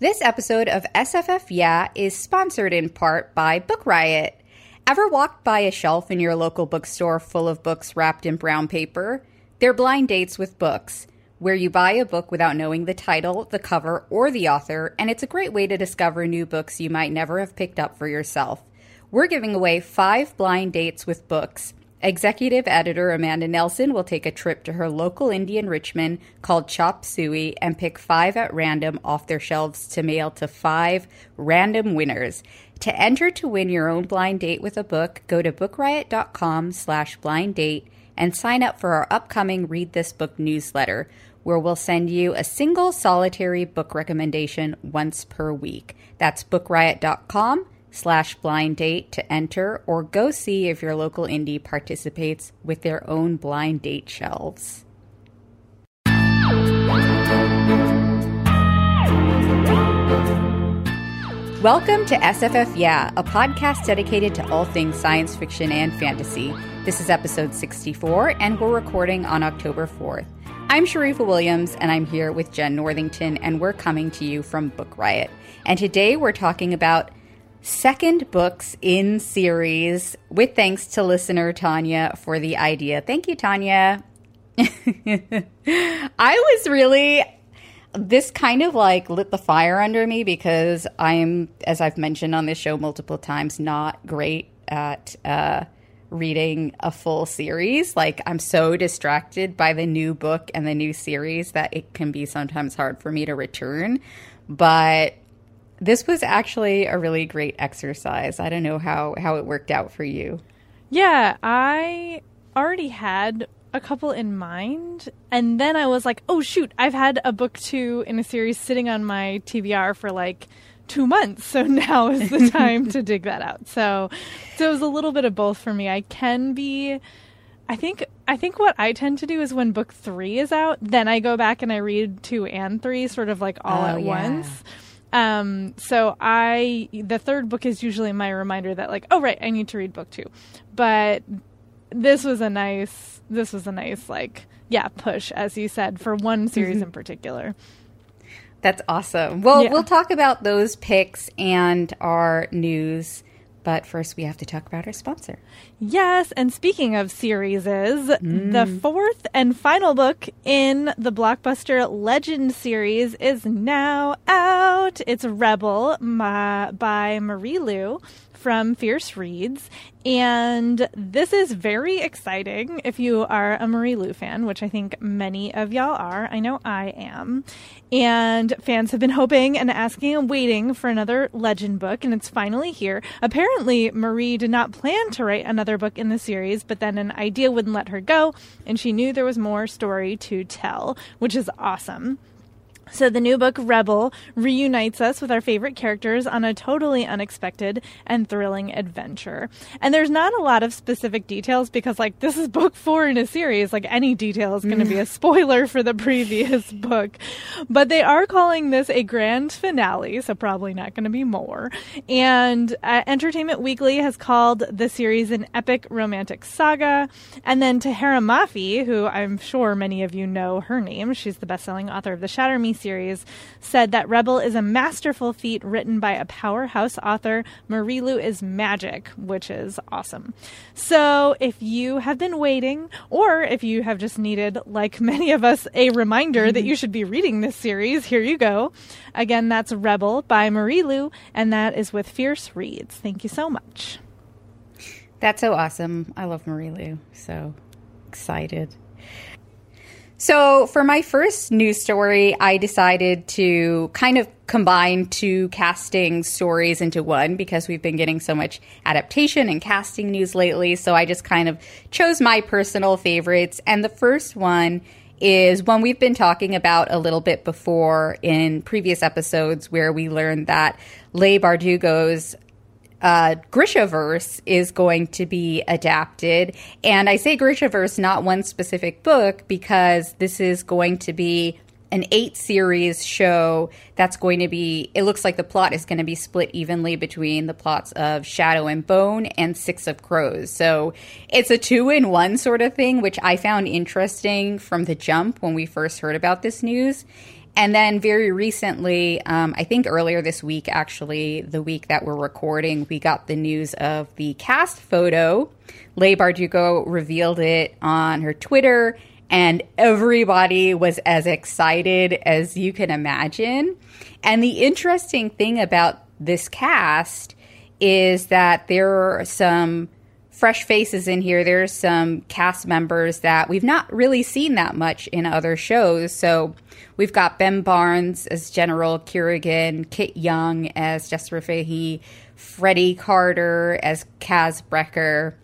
This episode of SFF Yeah is sponsored in part by Book Riot. Ever walked by a shelf in your local bookstore full of books wrapped in brown paper? They're blind dates with books, where you buy a book without knowing the title, the cover, or the author, and it's a great way to discover new books you might never have picked up for yourself. We're giving away five blind dates with books. Executive editor Amanda Nelson will take a trip to her local Indian Richmond called Chop Suey and pick five at random off their shelves to mail to five random winners. To enter to win your own blind date with a book, go to bookriot.com slash blind date and sign up for our upcoming Read This Book newsletter, where we'll send you a single solitary book recommendation once per week. That's bookriot.com slash blind date to enter, or go see if your local indie participates with their own blind date shelves. Welcome to SFF Yeah, a podcast dedicated to all things science fiction and fantasy. This is episode 64, and we're recording on October 4th. I'm Sharifah Williams, and I'm here with Jenn Northington, and we're coming to you from Book Riot. And today we're talking about second books in series, with thanks to listener Tanya for the idea. Thank you, Tanya. I was really this kind of like lit the fire under me because I'm, as I've mentioned on this show multiple times, not great at uh, reading a full series. Like, I'm so distracted by the new book and the new series that it can be sometimes hard for me to return. But this was actually a really great exercise. I don't know how, how it worked out for you. Yeah, I already had a couple in mind, and then I was like, oh shoot, I've had a book two in a series sitting on my TBR for like two months, so now is the time to dig that out. So, so it was a little bit of both for me. I can be. I think I think what I tend to do is when book three is out, then I go back and I read two and three, sort of like all Oh, at yeah. once. Um, so I the third book is usually my reminder that like, oh right, I need to read book two. But this was a nice this was a nice like yeah push as you said for one series in particular. That's awesome. Well, Yeah. we'll talk about those picks and our news, but first we have to talk about our sponsor. Yes, and speaking of series, the mm. fourth and final book in the blockbuster Legend series is now out. It's Rebel by Marie Lu from Fierce Reads. And this is very exciting if you are a Marie Lu fan, which I think many of y'all are. I know I am. And fans have been hoping and asking and waiting for another legend book, and it's finally here. Apparently, Marie did not plan to write another book in the series, but then an idea wouldn't let her go, and she knew there was more story to tell, which is awesome. So the new book Rebel reunites us with our favorite characters on a totally unexpected and thrilling adventure. And there's not a lot of specific details because like this is book 4 in a series, like any detail is going to be a spoiler for the previous book. But they are calling this a grand finale, so probably not going to be more. And uh, Entertainment Weekly has called the series an epic romantic saga. And then Tahereh Mafi, who I'm sure many of you know her name, she's the best-selling author of the Shatter Me series, said that Rebel is a masterful feat written by a powerhouse author. Marie Marilu is magic, which is awesome. So if you have been waiting, or if you have just needed, like many of us, a reminder that mm-hmm. you should be reading this series, here you go. Again, that's Rebel by Marie Marilu, and that is with Fierce Reads. Thank you so much. That's so awesome. I love Marie Lu. So excited. So, for my first news story, I decided to kind of combine two casting stories into one because we've been getting so much adaptation and casting news lately. So, I just kind of chose my personal favorites. And the first one is one we've been talking about a little bit before in previous episodes, where we learned that Leigh Bardugo's uh, Grishaverse is going to be adapted. And I say Grishaverse, not one specific book, because this is going to be an eight series show that's going to be, it looks like the plot is going to be split evenly between the plots of Shadow and Bone and Six of Crows. So it's a two in one sort of thing, which I found interesting from the jump when we first heard about this news. And then very recently, um, I think earlier this week, actually, the week that we're recording, we got the news of the cast photo. Leigh Bardugo revealed it on her Twitter and everybody was as excited as you can imagine. And the interesting thing about this cast is that there are some fresh faces in here. There's some cast members that we've not really seen that much in other shows. So we've got Ben Barnes as General Kirigan, Kit Young as Jesper Fahey, Freddie Carter as Kaz Brekker,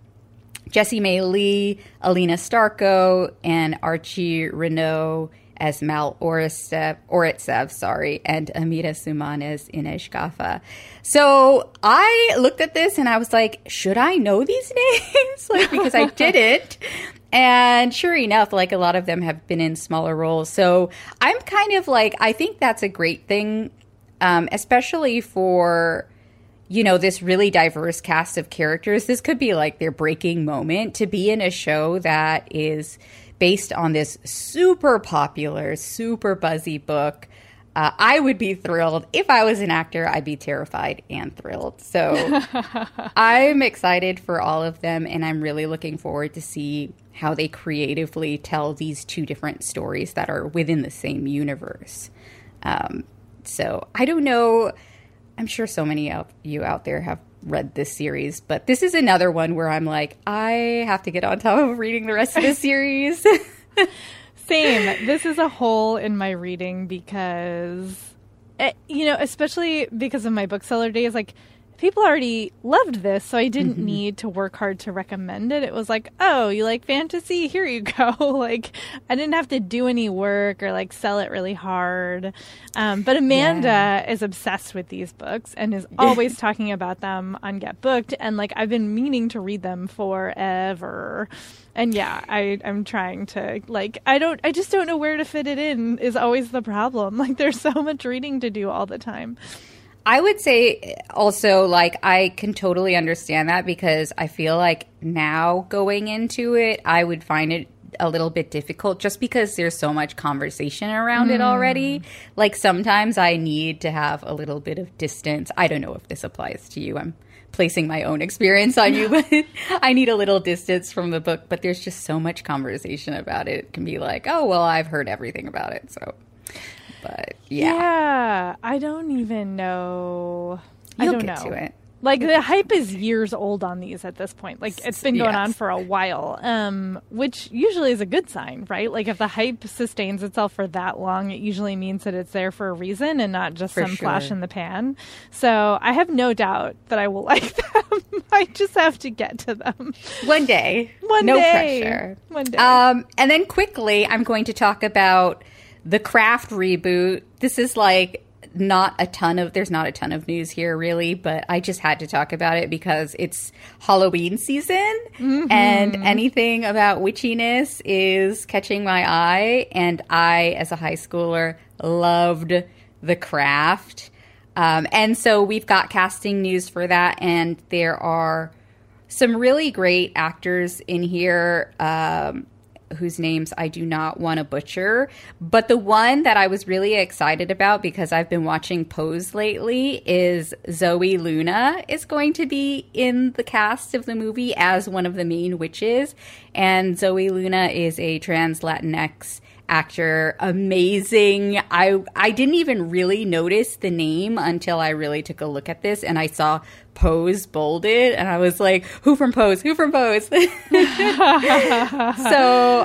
Jessie Mei Li, Alina Starkov, and Archie Renaux as Mal Oretsev, sorry, and Amita Suman as Inej Ghafa. So I looked at this and I was like, should I know these names? like, because I didn't. And sure enough, like a lot of them have been in smaller roles. So I'm kind of like, I think that's a great thing, um, especially for you know, this really diverse cast of characters. This could be like their breaking moment to be in a show that is based on this super popular, super buzzy book. Uh, I would be thrilled. If I was an actor, I'd be terrified and thrilled. So I'm excited for all of them, and I'm really looking forward to see how they creatively tell these two different stories that are within the same universe. Um, so I don't know I'm sure so many of you out there have read this series, but this is another one where I'm like, I have to get on top of reading the rest of the series. Same. This is a hole in my reading because, eh, you know, especially because of my bookseller days, like people already loved this, so I didn't mm-hmm. need to work hard to recommend it. It was like, oh, you like fantasy? Here you go. like, I didn't have to do any work or like sell it really hard. Um, but Amanda yeah. is obsessed with these books and is always talking about them on Get Booked. And like, I've been meaning to read them forever. And yeah, I, I'm trying to like I don't I just don't know where to fit it in is always the problem. Like there's so much reading to do all the time. I would say also, like, I can totally understand that because I feel like now going into it, I would find it a little bit difficult just because there's so much conversation around mm. it already. Hmm. Like, sometimes I need to have a little bit of distance. I don't know if this applies to you. I'm placing my own experience on you, but I need a little distance from the book. But there's just so much conversation about it. It can be like, oh, well, I've heard everything about it. So but yeah. Yeah. I don't even know. You'll I don't get know. to it. Like the hype is years old on these at this point. Like it's been going yes. on for a while, um, which usually is a good sign, right? Like if the hype sustains itself for that long, it usually means that it's there for a reason and not just for some sure. flash in the pan. So I have no doubt that I will like them. I just have to get to them one day. One day. no day. pressure. One day. Um, and then quickly, I'm going to talk about the craft reboot. This is like not a ton of there's not a ton of news here really, but I just had to talk about it because it's Halloween season mm-hmm. and anything about witchiness is catching my eye and I as a high schooler loved the craft. Um, and so we've got casting news for that and there are some really great actors in here. Um, whose names I do not want to butcher. But the one that I was really excited about because I've been watching Pose lately is Zoey Luna is going to be in the cast of the movie as one of the main witches. And Zoey Luna is a trans Latinx actor, amazing. I I didn't even really notice the name until I really took a look at this and I saw Pose bolded and I was like, who from Pose? Who from Pose? so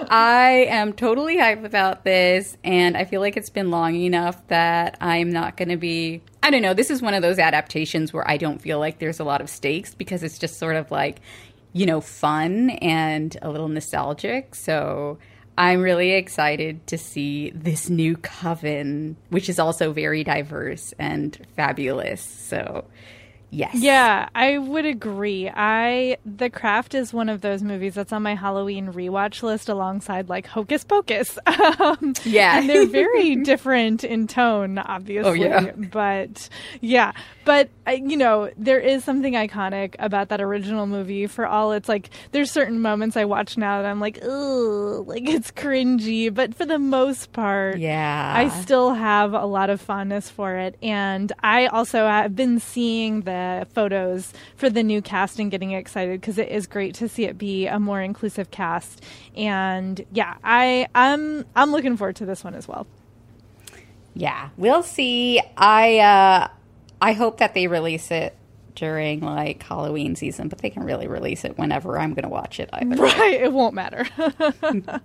I am totally hyped about this and I feel like it's been long enough that I'm not going to be I don't know, this is one of those adaptations where I don't feel like there's a lot of stakes because it's just sort of like, you know, fun and a little nostalgic. So I'm really excited to see this new coven, which is also very diverse and fabulous. So, yes. Yeah, I would agree. I The Craft is one of those movies that's on my Halloween rewatch list alongside like Hocus Pocus. um, yeah. And they're very different in tone, obviously. Oh, yeah. But yeah, but you know, there is something iconic about that original movie. For all it's like, there's certain moments I watch now that I'm like, ugh, like it's cringy. But for the most part, Yeah. I still have a lot of fondness for it. And I also have been seeing the photos for the new cast and getting excited because it is great to see it be a more inclusive cast. And yeah, I I'm I'm looking forward to this one as well. Yeah, we'll see. I uh I hope that they release it during like Halloween season, but they can really release it whenever I'm going to watch it either. Right, it won't matter.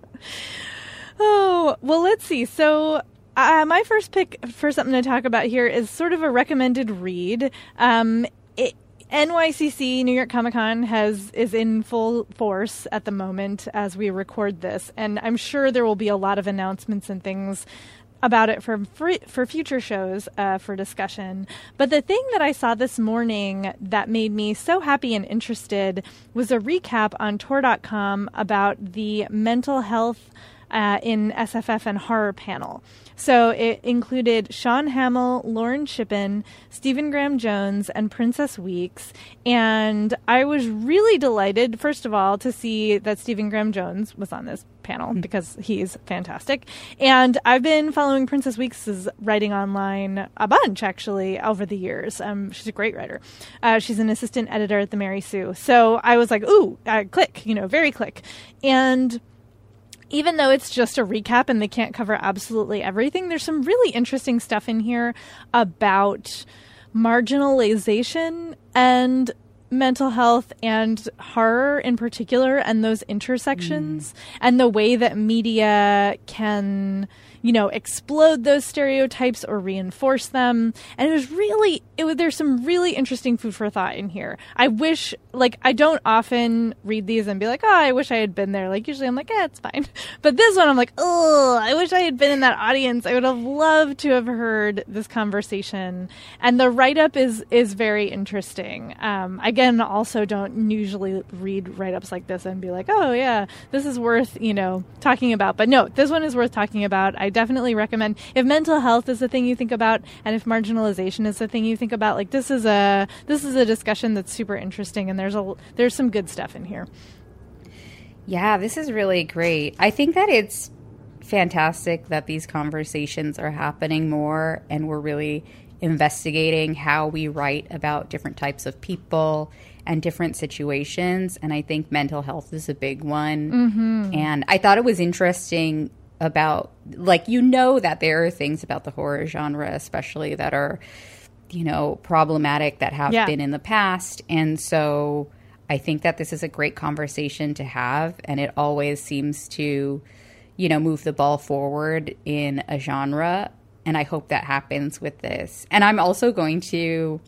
oh, well, let's see. So, uh, my first pick for something to talk about here is sort of a recommended read. Um, it, NYCC New York Comic Con has is in full force at the moment as we record this, and I'm sure there will be a lot of announcements and things about it for for, for future shows uh, for discussion. But the thing that I saw this morning that made me so happy and interested was a recap on Tor.com about the mental health uh, in SFF and horror panel. So it included Sean Hamill, Lauren Shippen, Stephen Graham Jones, and Princess Weekes. And I was really delighted, first of all, to see that Stephen Graham Jones was on this panel because he's fantastic. And I've been following Princess Weekes' writing online a bunch, actually, over the years. Um, she's a great writer. Uh, she's an assistant editor at the Mary Sue. So I was like, ooh, uh, click, you know, very click. And even though it's just a recap and they can't cover absolutely everything, there's some really interesting stuff in here about marginalization and mental health and horror in particular and those intersections mm. and the way that media can you know explode those stereotypes or reinforce them. And it was really it was there's some really interesting food for thought in here. I wish like i don't often read these and be like oh i wish i had been there. Like usually i'm like yeah it's fine. But this one i'm like oh i wish i had been in that audience. I would have loved to have heard this conversation. And the write-up is is very interesting. Um, again also don't usually read write-ups like this and be like oh yeah this is worth you know talking about. But no this one is worth talking about. I definitely recommend if mental health is the thing you think about and if marginalization is the thing you think about like this is a this is a discussion that's super interesting and there's a there's some good stuff in here Yeah, this is really great. I think that it's fantastic that these conversations are happening more and we're really investigating how we write about different types of people and different situations. And I think mental health is a big one. Mm-hmm. And I thought it was interesting about, like, you know, that there are things about the horror genre, especially that are, you know, problematic that have Yeah. been in the past. And so I think that this is a great conversation to have. And it always seems to, you know, move the ball forward in a genre. And I hope that happens with this. And I'm also going to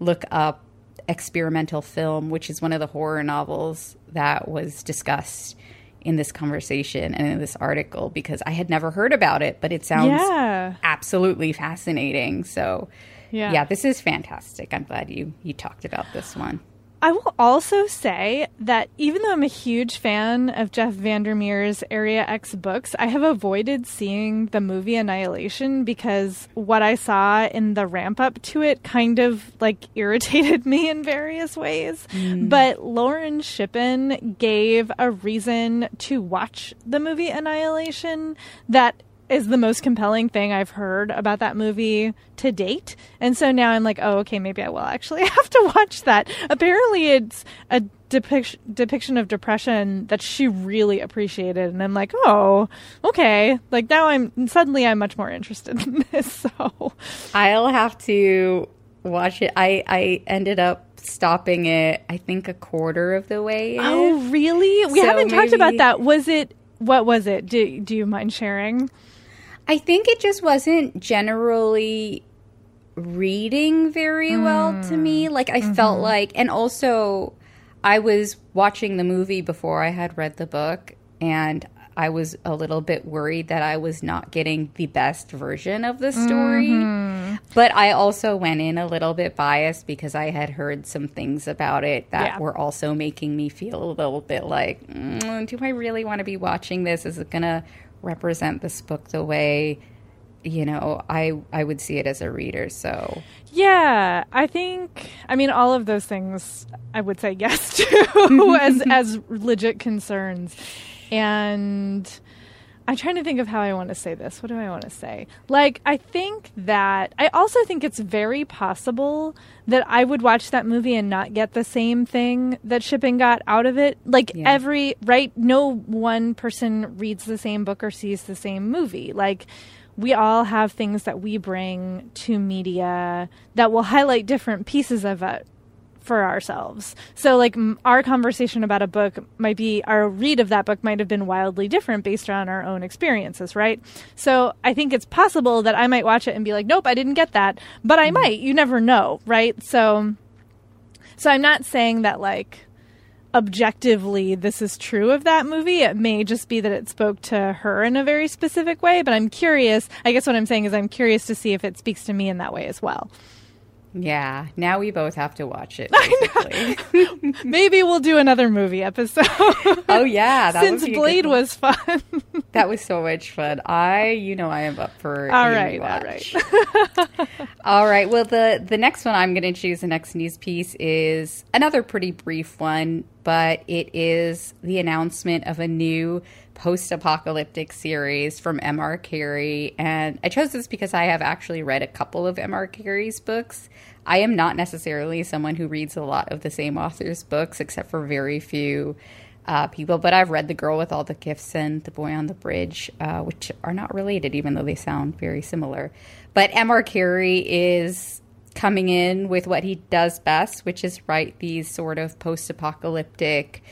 look up experimental film, which is one of the horror novels that was discussed in this conversation and in this article because I had never heard about it, but it sounds yeah absolutely fascinating. So, Yeah. yeah, this is fantastic. I'm glad you you talked about this one. I will also say that even though I'm a huge fan of Jeff Vandermeer's Area X books, I have avoided seeing the movie Annihilation because what I saw in the ramp up to it kind of like irritated me in various ways. Mm. But Lauren Shippen gave a reason to watch the movie Annihilation that is the most compelling thing I've heard about that movie to date. And so now I'm like, oh, okay, maybe I will actually have to watch that. Apparently, it's a depiction depiction of depression that she really appreciated, and I'm like, oh, okay. Like now, I'm suddenly I'm much more interested in this. So I'll have to watch it. I I ended up stopping it. I think a quarter of the way. in. Oh, really? We So haven't talked about that. Was it? What was it? Do Do you mind sharing? I think it just wasn't generally reading very well to me. Like I felt like and also I was watching the movie before I had read the book and I was a little bit worried that I was not getting the best version of the story. Mm-hmm. But I also went in a little bit biased because I had heard some things about it that yeah. were also making me feel a little bit like, mm, do I really want to be watching this? Is it going to represent this book the way you know i i would see it as a reader so. Yeah i think i mean all of those things i would say yes to as as legit concerns. And i'm trying to think of how i want to say this. What do i want to say? Like i think that i also think it's very possible that i would watch that movie and not get the same thing that Shippen got out of it. Like yeah. every right no one person reads the same book or sees the same movie. Like we all have things that we bring to media that will highlight different pieces of it for ourselves. So, like, m- our conversation about a book might be, our read of that book might have been wildly different based on our own experiences, right? So, I think it's possible that I might watch it and be like, nope, I didn't get that. But I mm-hmm. might. You never know, right? So, so I'm not saying that, like, objectively this is true of that movie. It may just be that it spoke to her in a very specific way, but I'm curious. I guess what I'm saying is I'm curious to see if it speaks to me in that way as well. Yeah, now we both have to watch it. Maybe we'll do another movie episode. oh yeah, since Blade was fun. that was so much fun. I, you know, I am up for all right, all right, all right. Well, the the next one I'm going to choose, the next news piece is another pretty brief one, but it is the announcement of a new post-apocalyptic series from M.R. Carey, and I chose this because I have actually read a couple of M.R. Carey's books. I am not necessarily someone who reads a lot of the same author's books, except for very few uh, people. But I've read The Girl with All the Gifts and The Boy on the Bridge, uh, which are not related, even though they sound very similar. But M.R. Carey is coming in with what he does best, which is write these sort of post-apocalyptic,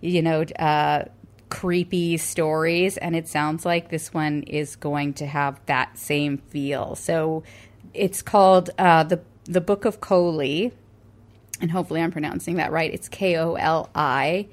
you know, uh, creepy stories, and it sounds like this one is going to have that same feel. So it's called uh, the the Book of Koli, and hopefully I'm pronouncing that right. It's K O L I,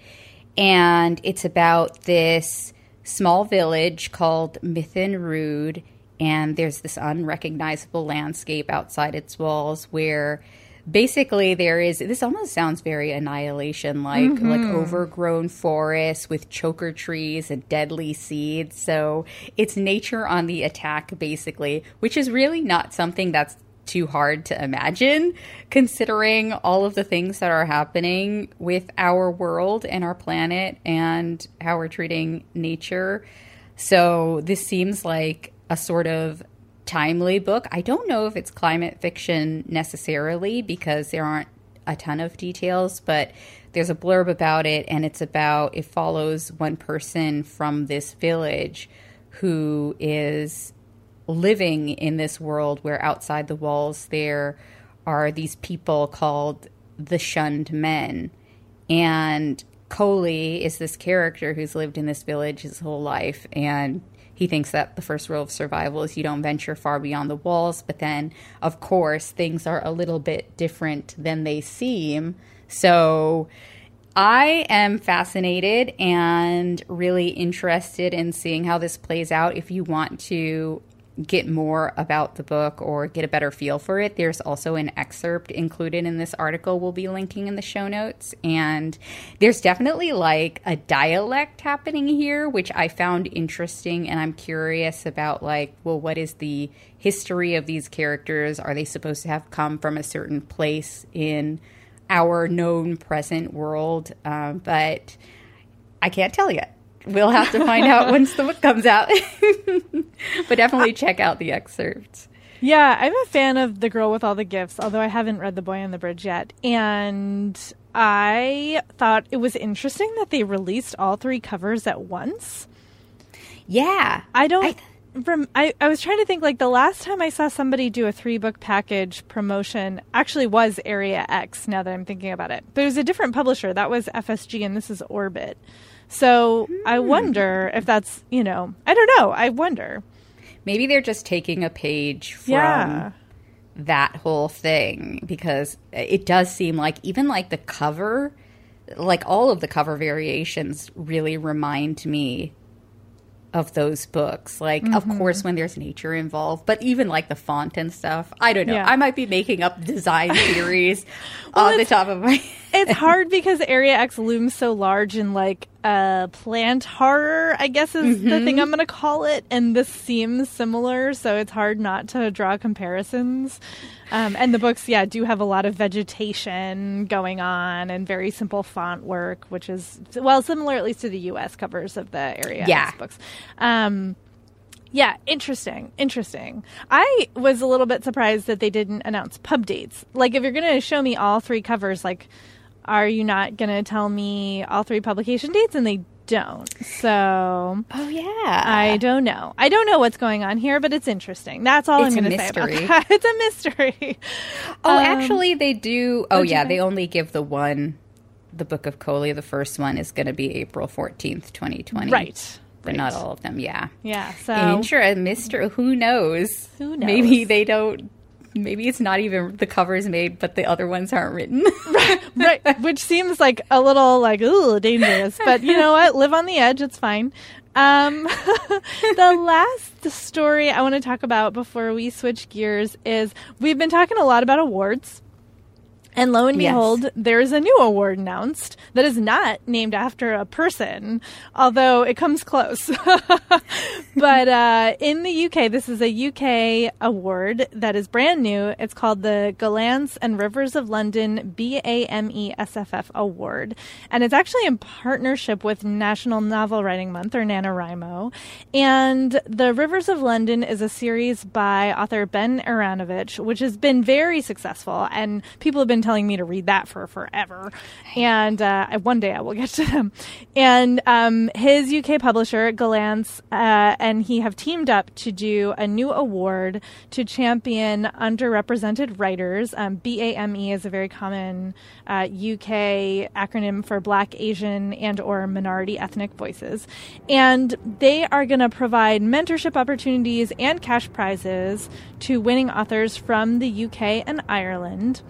and it's about this small village called Mythen Rood, and there's this unrecognizable landscape outside its walls where basically there is this almost sounds very annihilation like mm-hmm. like overgrown forests with choker trees and deadly seeds so it's nature on the attack basically which is really not something that's too hard to imagine considering all of the things that are happening with our world and our planet and how we're treating nature so this seems like a sort of timely book. I don't know if it's climate fiction necessarily because there aren't a ton of details, but there's a blurb about it, and it's about it follows one person from this village who is living in this world where outside the walls there are these people called the shunned men. And Koli is this character who's lived in this village his whole life and he thinks that the first rule of survival is you don't venture far beyond the walls. But then, of course, things are a little bit different than they seem. So I am fascinated and really interested in seeing how this plays out. If you want to get more about the book or get a better feel for it, there's also an excerpt included in this article we'll be linking in the show notes. And there's definitely like a dialect happening here, which I found interesting. And I'm curious about like, well, what is the history of these characters? Are they supposed to have come from a certain place in our known present world? Um, but I can't tell yet we'll have to find out once the book comes out. but definitely check out the excerpts. Yeah, I'm a fan of The Girl with All the Gifts, although I haven't read The Boy on the Bridge yet. And I thought it was interesting that they released all three covers at once. Yeah. I don't. I, th- I, I was trying to think like the last time I saw somebody do a three book package promotion actually was Area X, now that I'm thinking about it. But it was a different publisher. That was FSG, and this is Orbit. So hmm. I wonder if that's, you know, I don't know. I wonder. Maybe they're just taking a page from yeah. that whole thing because it does seem like even like the cover, like all of the cover variations really remind me of those books. Like, mm-hmm. of course, when there's nature involved, but even like the font and stuff. I don't know. Yeah. I might be making up design theories well, on the top of my. it's hard because Area X looms so large and like uh, plant horror, I guess is mm-hmm. the thing mm-hmm. I'm going to call it. And this seems similar, so it's hard not to draw comparisons. Um, and the books, yeah, do have a lot of vegetation going on and very simple font work, which is, well, similar at least to the US covers of the area yeah. books. Um, yeah, interesting. Interesting. I was a little bit surprised that they didn't announce pub dates. Like, if you're going to show me all three covers, like, are you not going to tell me all three publication dates? And they don't. So, oh yeah, I don't know. I don't know what's going on here, but it's interesting. That's all it's I'm going to say about that. It's a mystery. Oh, um, actually, they do. Oh yeah, they only give the one. The Book of Koli, the first one, is going to be April fourteenth, twenty twenty. Right. But right. not all of them. Yeah. Yeah. So, Intra, Mister, who knows? Who knows? Maybe they don't maybe it's not even the covers made, but the other ones aren't written. right, right, which seems like a little like ooh dangerous. But you know what? Live on the edge. It's fine. Um, the last story I want to talk about before we switch gears is we've been talking a lot about awards. And lo and behold, yes. there's a new award announced that is not named after a person, although it comes close. but uh, in the UK, this is a UK award that is brand new. It's called the Gollancz and Rivers of London BAMESFF Award. And it's actually in partnership with National Novel Writing Month, or NaNoWriMo. And the Rivers of London is a series by author Ben Aaronovitch, which has been very successful. And people have been telling me to read that for forever. And uh, one day I will get to them. And um, his UK publisher, Gollancz, uh, and he have teamed up to do a new award to champion underrepresented writers. Um, BAME is a very common uh, UK acronym for Black, Asian, and or minority ethnic voices. And they are going to provide mentorship opportunities and cash prizes to winning authors from the UK and Ireland.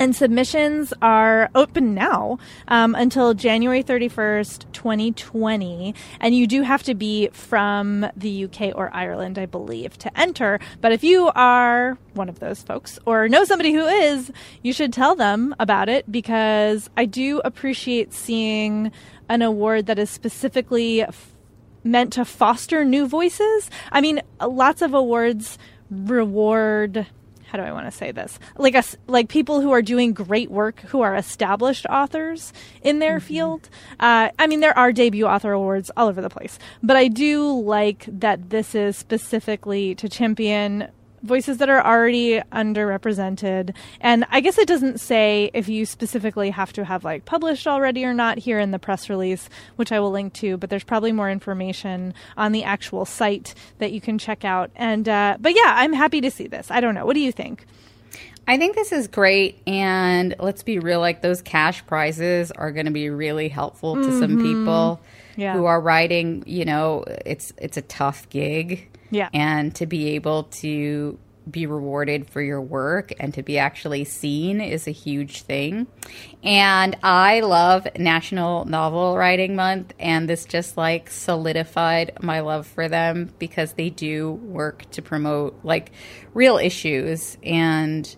And submissions are open now um, until January 31st, 2020. And you do have to be from the UK or Ireland, I believe, to enter. But if you are one of those folks or know somebody who is, you should tell them about it because I do appreciate seeing an award that is specifically f- meant to foster new voices. I mean, lots of awards reward how do I want to say this? Like us, like people who are doing great work, who are established authors in their mm-hmm. field. Uh, I mean, there are debut author awards all over the place, but I do like that this is specifically to champion voices that are already underrepresented. And I guess it doesn't say if you specifically have to have like published already or not here in the press release, which I will link to, but there's probably more information on the actual site that you can check out. And, uh, but yeah, I'm happy to see this. I don't know. What do you think? I think this is great. And let's be real, like those cash prizes are going to be really helpful to mm-hmm. some people yeah. who are writing, you know, it's, it's a tough gig yeah. And to be able to be rewarded for your work and to be actually seen is a huge thing. And I love National Novel Writing Month, and this just like solidified my love for them because they do work to promote like real issues and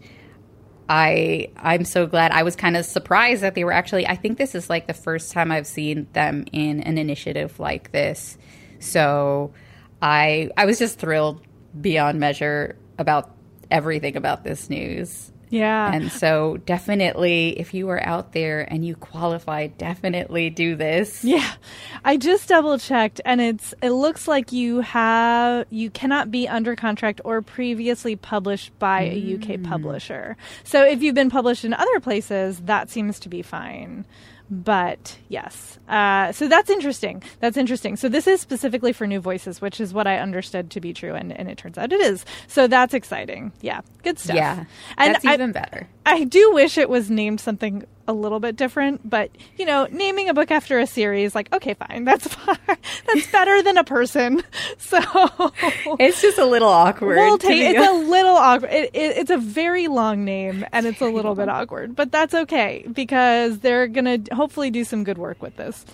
I I'm so glad. I was kind of surprised that they were actually I think this is like the first time I've seen them in an initiative like this. So I I was just thrilled beyond measure about everything about this news. Yeah. And so definitely if you are out there and you qualify, definitely do this. Yeah. I just double checked and it's it looks like you have you cannot be under contract or previously published by mm. a UK publisher. So if you've been published in other places, that seems to be fine. But yes, uh, so that's interesting. That's interesting. So this is specifically for new voices, which is what I understood to be true, and, and it turns out it is. So that's exciting. Yeah, good stuff. Yeah, and that's even better. I do wish it was named something a little bit different, but you know, naming a book after a series, like, okay, fine, that's fine. that's better than a person. So it's just a little awkward. We'll take, it's a little awkward. It, it, it's a very long name, and it's a little bit awkward, but that's okay because they're gonna hopefully do some good work with this.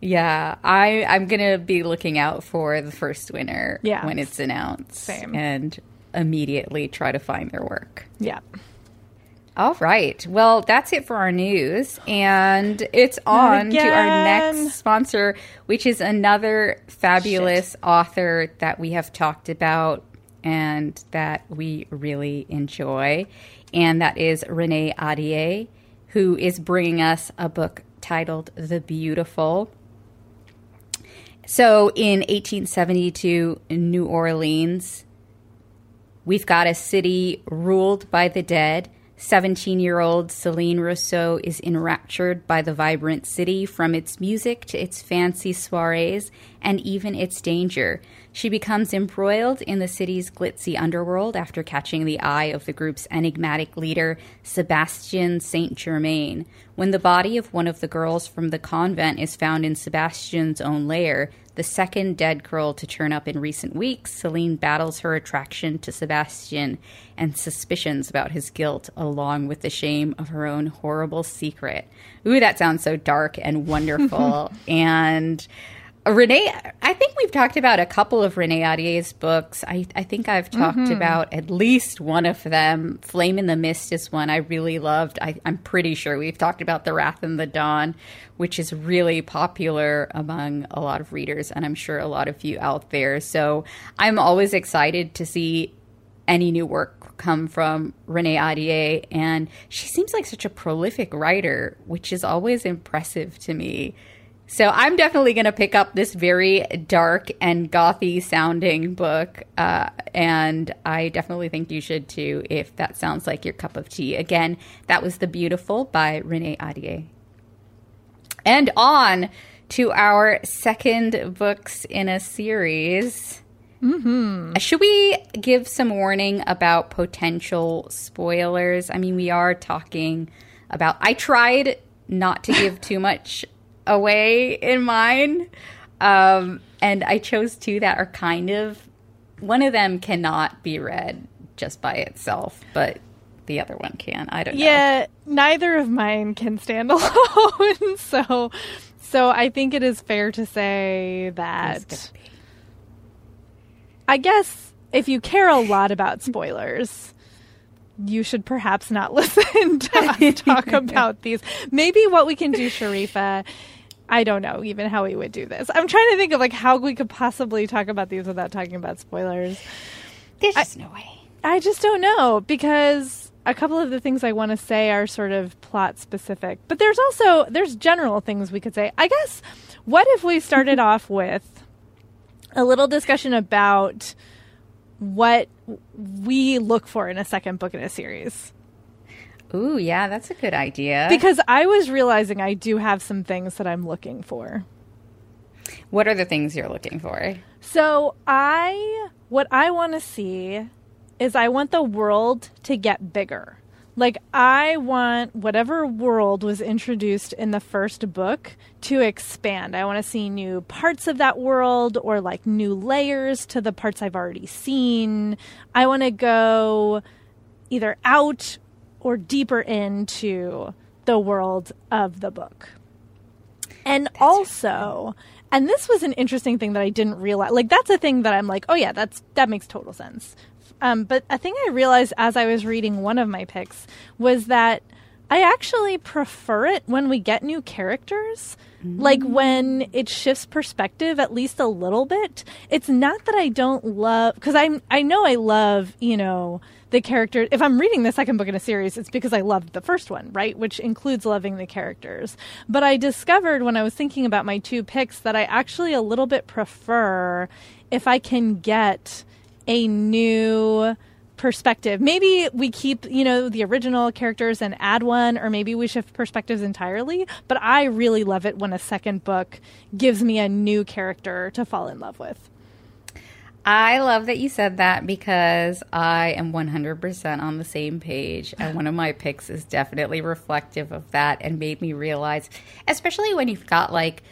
Yeah, I I'm gonna be looking out for the first winner Yeah. when it's announced, Same. and immediately try to find their work. Yeah. All right, well that's it for our news, and it's on to our next sponsor, which is another fabulous author that we have talked about and that we really enjoy, and that is Renée Ahdieh, who is bringing us a book titled The Beautiful. So in 1872, in New Orleans, we've got a city ruled by the dead. 17 year old Celine Rousseau is enraptured by the vibrant city from its music to its fancy soirees and even its danger. She becomes embroiled in the city's glitzy underworld after catching the eye of the group's enigmatic leader, Sebastian Saint Germain. When the body of one of the girls from the convent is found in Sebastian's own lair, the second dead girl to turn up in recent weeks, Celine battles her attraction to Sebastian and suspicions about his guilt, along with the shame of her own horrible secret. Ooh, that sounds so dark and wonderful. and Renee, I think we've talked about a couple of Renée Ahdieh's books. I, I think I've talked mm-hmm. about at least one of them. Flame in the Mist is one I really loved. I, I'm pretty sure we've talked about The Wrath and the Dawn, which is really popular among a lot of readers, and I'm sure a lot of you out there. So I'm always excited to see any new work come from Renee Adier, and she seems like such a prolific writer, which is always impressive to me. So I'm definitely going to pick up this very dark and gothy sounding book, uh, and I definitely think you should too if that sounds like your cup of tea. Again, that was The Beautiful by Renée Ahdieh. And on to our second books in a series. Mm-hmm. Should we give some warning about potential spoilers? I mean, we are talking about. I tried not to give too much away in mine, um, and I chose two that are kind of. One of them cannot be read just by itself, but the other one can. I don't know. Yeah, neither of mine can stand alone. so so I think it is fair to say that I guess if you care a lot about spoilers, you should perhaps not listen to us talk about these. Maybe what we can do, Sharifah, I don't know even how we would do this. I'm trying to think of like how we could possibly talk about these without talking about spoilers. There's just no way. I just don't know because a couple of the things I want to say are sort of plot specific. But there's also there's general things we could say. I guess what if we started off with a little discussion about what we look for in a second book in a series? Ooh, yeah, that's a good idea. Because I was realizing I do have some things that I'm looking for. what are the things you're looking for? So I what I want to see is I want the world to get bigger. Like I want whatever world was introduced in the first book to expand. I want to see new parts of that world or like new layers to the parts I've already seen. I want to go either out or deeper into the world of the book. And also, and this was an interesting thing that I didn't realize. Like that's a thing that I'm like, oh yeah, that's that makes total sense. Um, but a thing I realized as I was reading one of my picks was that I actually prefer it when we get new characters. Like when it shifts perspective at least a little bit. It's not that I don't love because I'm I know I love, you know, the character if I'm reading the second book in a series, it's because I loved the first one, right? Which includes loving the characters. But I discovered when I was thinking about my two picks that I actually a little bit prefer if I can get a new perspective. Maybe we keep, you know, the original characters and add one, or maybe we shift perspectives entirely. But I really love it when a second book gives me a new character to fall in love with. I love that you said that because I am 100% on the same page. And one of my picks is definitely reflective of that and made me realize, especially when you've got like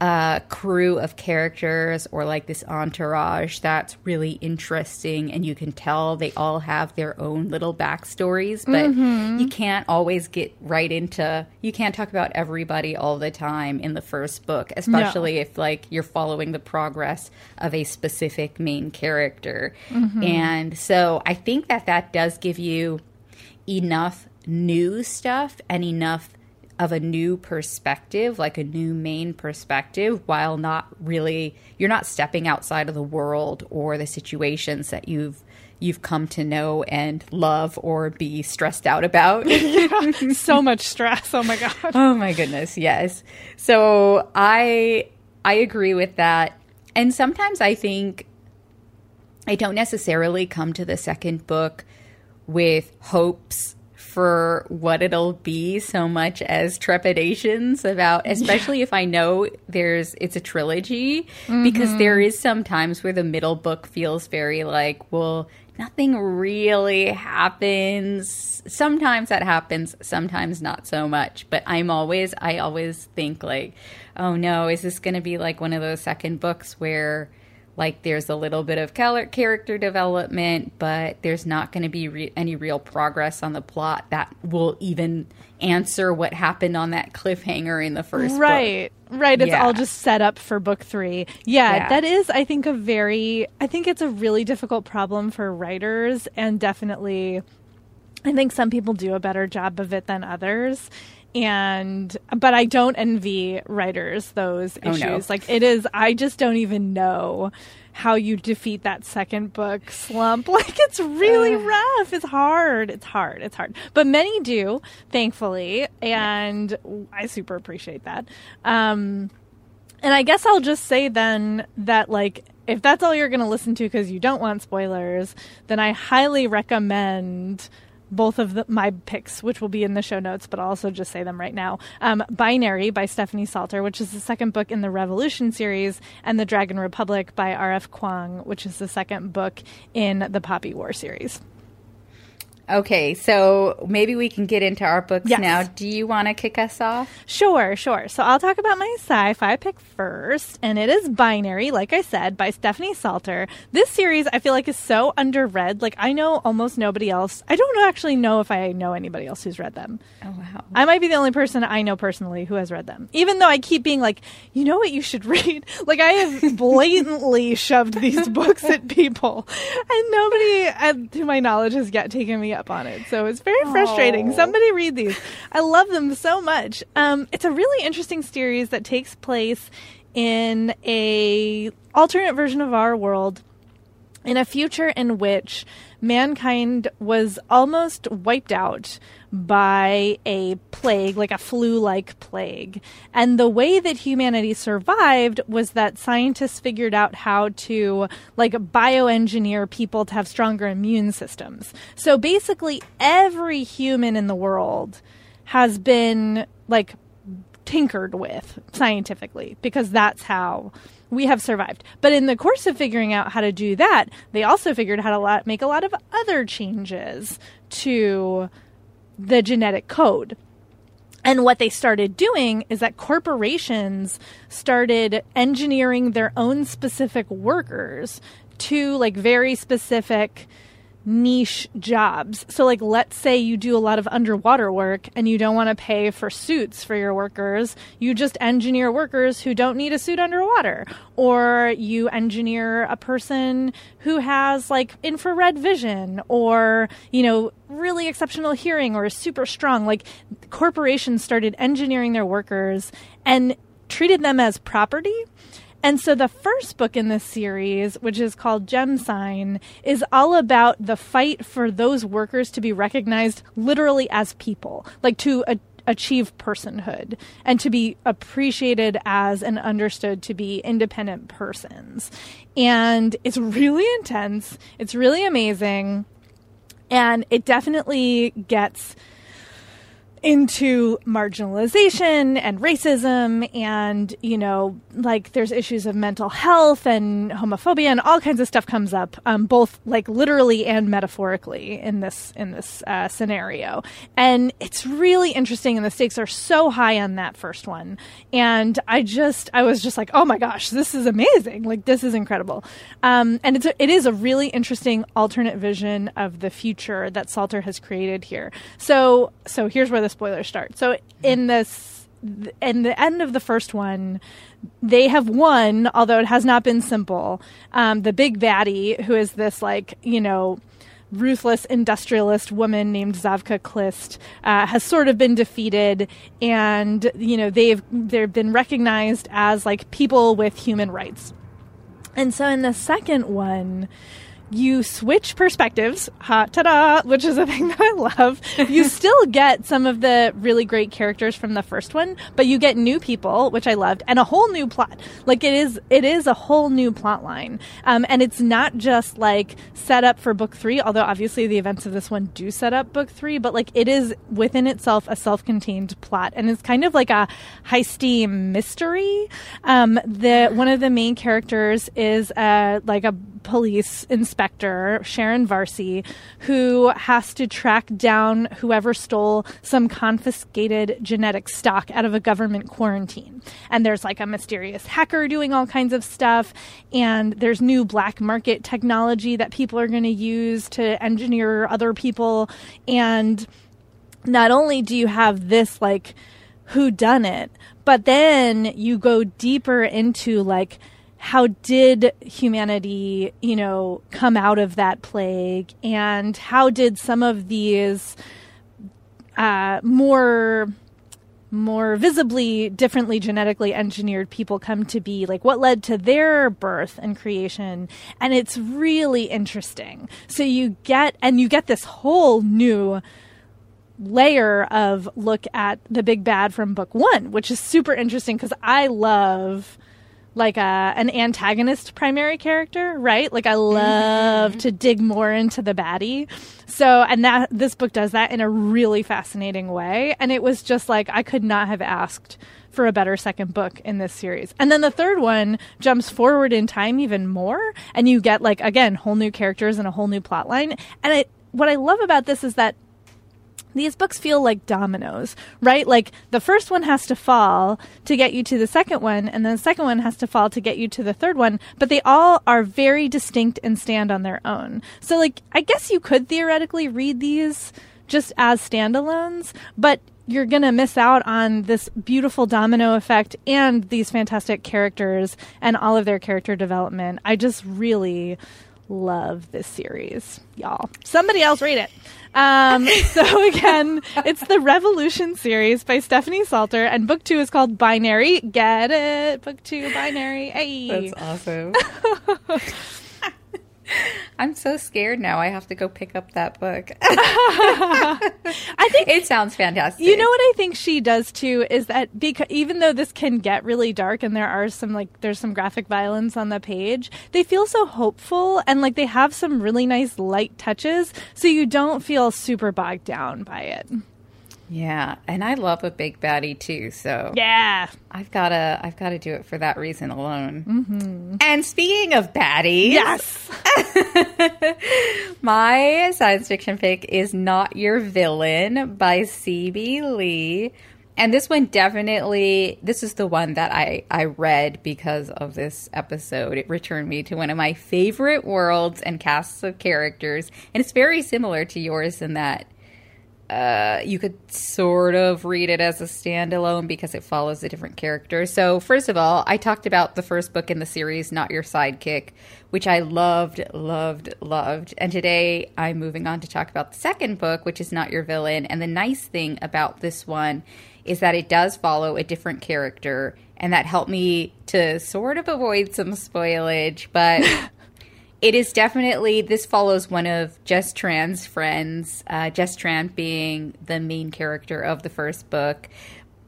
a crew of characters or like this entourage that's really interesting and you can tell they all have their own little backstories but mm-hmm. you can't always get right into you can't talk about everybody all the time in the first book especially no. if like you're following the progress of a specific main character mm-hmm. and so i think that that does give you enough new stuff and enough of a new perspective, like a new main perspective, while not really you're not stepping outside of the world or the situations that you've you've come to know and love or be stressed out about. yeah, so much stress. Oh my god. Oh my goodness, yes. So I I agree with that. And sometimes I think I don't necessarily come to the second book with hopes for what it'll be so much as trepidations about especially yeah. if I know there's it's a trilogy mm-hmm. because there is sometimes where the middle book feels very like well nothing really happens sometimes that happens sometimes not so much but I'm always I always think like oh no is this going to be like one of those second books where like there's a little bit of character development, but there's not going to be re- any real progress on the plot that will even answer what happened on that cliffhanger in the first right book. right. It's yeah. all just set up for book three. Yeah, yeah, that is i think a very i think it's a really difficult problem for writers and definitely i think some people do a better job of it than others and but I don't envy writers those issues. Oh, no. Like it is I just don't even know how you defeat that second book slump. Like it's really uh, rough. It's hard. It's hard. It's hard. But many do, thankfully, and yeah. I super appreciate that. Um and I guess I'll just say then that like if that's all you're going to listen to because you don't want spoilers, then I highly recommend both of the, my picks, which will be in the show notes, but I'll also just say them right now. Um, Binary by Stephanie Saulter, which is the second book in the Revolution series, and The Dragon Republic by R.F. Kuang, which is the second book in the Poppy War series. Okay, so maybe we can get into our books yes. now. Do you want to kick us off? Sure, sure. So I'll talk about my sci fi pick first, and it is Binary, like I said, by Stephanie Saulter. This series I feel like is so underread. Like, I know almost nobody else. I don't actually know if I know anybody else who's read them. Oh, wow. I might be the only person I know personally who has read them, even though I keep being like, you know what you should read? Like, I have blatantly shoved these books at people, and nobody, uh, to my knowledge, has yet taken me up on it. So it's very frustrating. Aww. Somebody read these. I love them so much. Um, it's a really interesting series that takes place in a alternate version of our world in a future in which mankind was almost wiped out by a plague, like a flu like plague. And the way that humanity survived was that scientists figured out how to like bioengineer people to have stronger immune systems. So basically, every human in the world has been like tinkered with scientifically because that's how we have survived. But in the course of figuring out how to do that, they also figured how to make a lot of other changes to the genetic code. And what they started doing is that corporations started engineering their own specific workers to like very specific niche jobs. So, like, let's say you do a lot of underwater work and you don't want to pay for suits for your workers. You just engineer workers who don't need a suit underwater. Or you engineer a person who has like infrared vision or, you know, really exceptional hearing or is super strong. Like, corporations started engineering their workers and treated them as property and so the first book in this series, which is called Gem Sign, is all about the fight for those workers to be recognized literally as people, like to a- achieve personhood and to be appreciated as and understood to be independent persons. And it's really intense. It's really amazing. And it definitely gets into marginalization and racism and you know like there's issues of mental health and homophobia and all kinds of stuff comes up um, both like literally and metaphorically in this in this uh, scenario. And it's really interesting and the stakes are so high on that first one. And i just i was just like oh my gosh this is amazing. Like this is incredible. Um, and it's a, it is a really interesting alternate vision of the future that saulter has created here. So so here's where the spoilers start. So in this, in the end of the first one, they have won, although it has not been simple. Um, the big baddie, who is this like you know ruthless industrialist woman named Zavcka Klist uh, has sort of been defeated, and you know they've they've been recognized as like people with human rights. And so in the second one, you switch perspectives, ha ta-da, which is a thing that I love. You still get some of the really great characters from the first one, but you get new people, which I loved, and a whole new plot. Like it is, it is a whole new plot line, um, and it's not just like set up for book three. Although obviously the events of this one do set up book three, but like it is within itself a self-contained plot, and it's kind of like a high steam mystery. Um, the one of the main characters is uh, like a police inspector, Sharon Varsi, who has to track down whoever stole some confiscated genetic stock out of a government quarantine. And there's like a mysterious hacker doing all kinds of stuff. And there's new black market technology that people are going to use to engineer other people. And not only do you have this like who done it, but then you go deeper into like how did humanity, you know, come out of that plague, and how did some of these uh, more more visibly differently genetically engineered people come to be? Like what led to their birth and creation? And it's really interesting. So you get and you get this whole new layer of look at the big bad from book one which is super interesting because i love like a an antagonist primary character, right? Like I love mm-hmm. to dig more into the baddie. So, and that this book does that in a really fascinating way, and it was just like I could not have asked for a better second book in this series. And then the third one jumps forward in time even more, and you get like again whole new characters and a whole new plot line. And it what I love about this is that these books feel like dominoes, right? Like the first one has to fall to get you to the second one, and then the second one has to fall to get you to the third one, but they all are very distinct and stand on their own. So, like, I guess you could theoretically read these just as standalones, but you're going to miss out on this beautiful domino effect and these fantastic characters and all of their character development. I just really love this series, y'all. Somebody else read it. Um, so again, it's the Revolution series by Stephanie Saulter, and book two is called Binary. Get it? Book two, Binary. Hey, that's awesome. I'm so scared now. I have to go pick up that book. I think it sounds fantastic. You know what I think she does too is that because even though this can get really dark and there are some like there's some graphic violence on the page, they feel so hopeful and like they have some really nice light touches so you don't feel super bogged down by it. Yeah, and I love a big baddie too. So yeah, I've gotta I've gotta do it for that reason alone. Mm-hmm. And speaking of baddies, yes, my science fiction pick is "Not Your Villain" by C.B. Lee. And this one definitely, this is the one that I, I read because of this episode. It returned me to one of my favorite worlds and casts of characters. And it's very similar to yours in that uh, you could sort of read it as a standalone because it follows a different character. So, first of all, I talked about the first book in the series, Not Your Sidekick, which I loved, loved, loved. And today I'm moving on to talk about the second book, which is Not Your Villain. And the nice thing about this one is that it does follow a different character, and that helped me to sort of avoid some spoilage, but. it is definitely this follows one of Jess Tran's friends, uh, Jess Tran being the main character of the first book,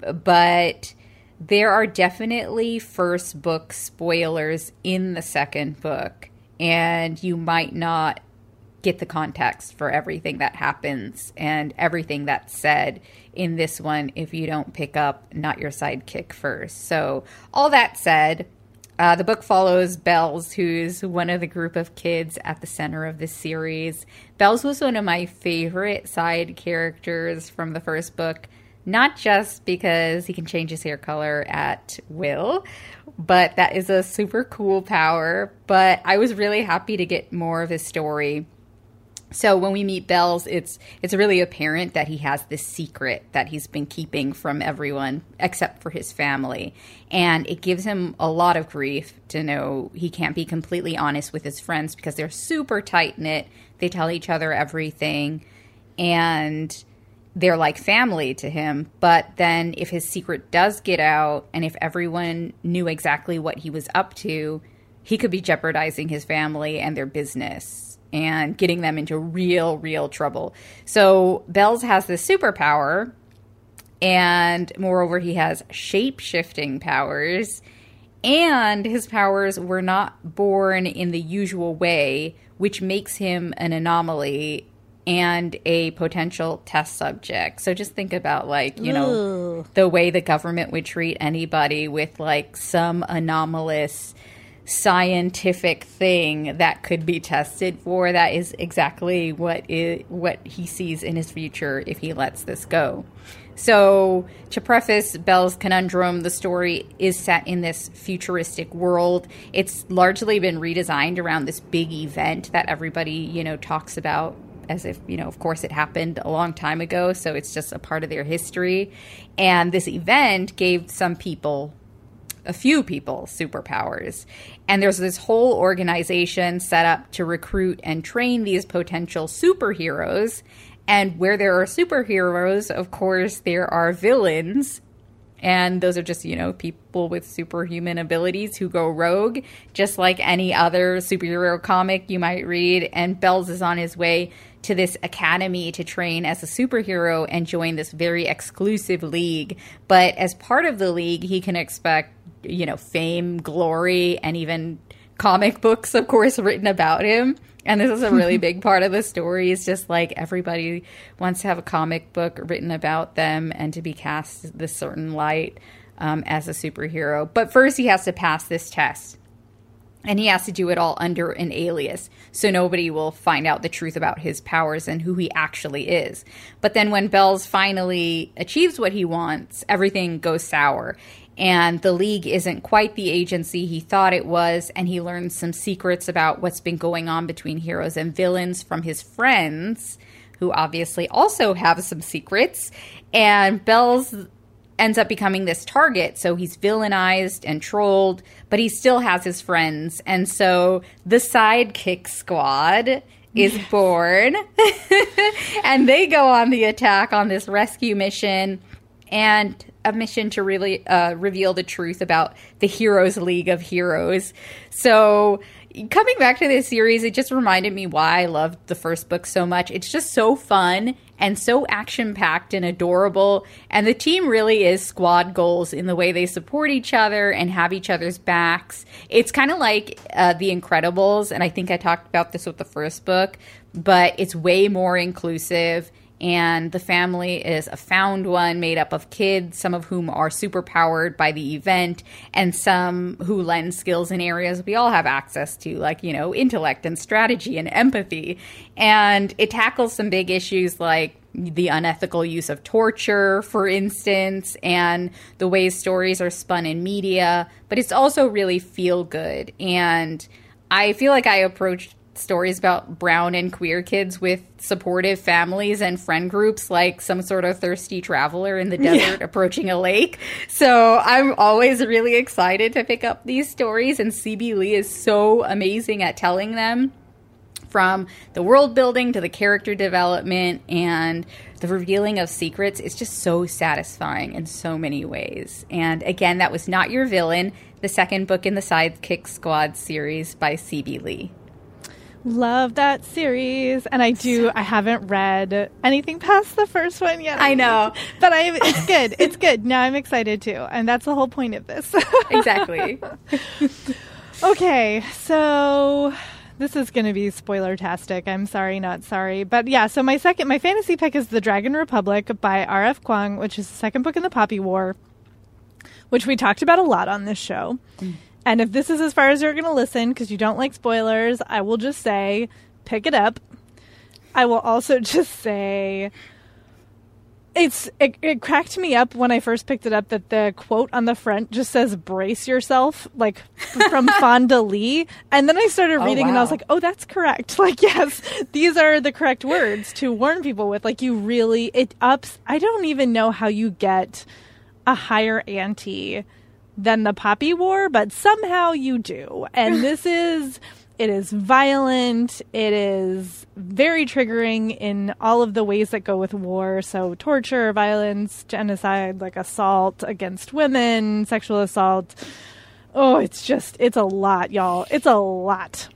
but there are definitely first book spoilers in the second book, and you might not get the context for everything that happens and everything that's said in this one if you don't pick up Not Your Sidekick first. So, all that said, uh, the book follows Bells, who's one of the group of kids at the center of this series. Bells was one of my favorite side characters from the first book, not just because he can change his hair color at will, but that is a super cool power. But I was really happy to get more of his story so when we meet Bells, it's it's really apparent that he has this secret that he's been keeping from everyone except for his family. And it gives him a lot of grief to know he can't be completely honest with his friends because they're super tight knit. They tell each other everything and they're like family to him. But then if his secret does get out and if everyone knew exactly what he was up to, he could be jeopardizing his family and their business and getting them into real, real trouble. So Bells has this superpower, and moreover, he has shape shifting powers. And his powers were not born in the usual way, which makes him an anomaly and a potential test subject. So just think about like, you know, Ooh. the way the government would treat anybody with like some anomalous scientific thing that could be tested for. That is exactly what is, what he sees in his future if he lets this go. So, to preface Bell's conundrum, the story is set in this futuristic world. It's largely been redesigned around this big event that everybody, you know, talks about as if, you know, of course it happened a long time ago, so it's just a part of their history. And this event gave some people a few people superpowers. And there's this whole organization set up to recruit and train these potential superheroes. And where there are superheroes, of course, there are villains. And those are just, you know, people with superhuman abilities who go rogue, just like any other superhero comic you might read. And Bells is on his way to this academy to train as a superhero and join this very exclusive league. But as part of the league, he can expect you know, fame, glory, and even comic books, of course, written about him. And this is a really big part of the story. It's just like everybody wants to have a comic book written about them and to be cast this certain light um, as a superhero. But first, he has to pass this test. And he has to do it all under an alias, so nobody will find out the truth about his powers and who he actually is. But then when Bells finally achieves what he wants, everything goes sour and the league isn't quite the agency he thought it was. And he learns some secrets about what's been going on between heroes and villains from his friends who obviously also have some secrets. And bells ends up becoming this target. So he's villainized and trolled but he still has his friends. And so the sidekick squad is born. And they go on the attack on this rescue mission. And a mission to really uh, reveal the truth about the Heroes League of Heroes. So, coming back to this series, it just reminded me why I loved the first book so much. It's just so fun and so action packed and adorable. And the team really is squad goals in the way they support each other and have each other's backs. It's kind of like uh, The Incredibles. And I think I talked about this with the first book, but it's way more inclusive and the family is a found one made up of kids, some of whom are super powered by the event, and some who lend skills in areas we all have access to, like, you know, intellect and strategy and empathy. And it tackles some big issues like the unethical use of torture, for instance, and the ways stories are spun in media, but it's also really feel good. And I feel like I approached stories about brown and queer kids with supportive families and friend groups like some sort of thirsty traveler in the desert yeah. approaching a lake. So I'm always really excited to pick up these stories, and CB Lee is so amazing at telling them from the world building to the character development and the revealing of secrets. It's just so satisfying in so many ways. And again, that was Not Your Villain, the second book in the Sidekick Squad series by CB Lee. Love that series, and I do. I haven't read anything past the first one yet. I know, but I. It's good. It's good. Now I'm excited too, and that's the whole point of this. exactly. okay, so this is going to be spoiler tastic. I'm sorry, not sorry. But yeah, so my second, my fantasy pick is The Dragon Republic by R.F. Kuang, which is the second book in the Poppy War, which we talked about a lot on this show. Mm. And if this is as far as you're going to listen, because you don't like spoilers, I will just say pick it up. I will also just say it's it, it, cracked me up when I first picked it up that the quote on the front just says "brace yourself," like from Fonda Lee, and then I started oh, reading oh, wow. and I was like, "Oh, that's correct." Like, yes, these are the correct words to warn people with. Like, you really it ups. I don't even know how you get a higher ante than the Poppy War, but somehow you do, and this is it is violent. It is very triggering in all of the ways that go with war. So, torture, violence, genocide, like assault against women, sexual assault. Oh, it's just, it's a lot, y'all. It's a lot.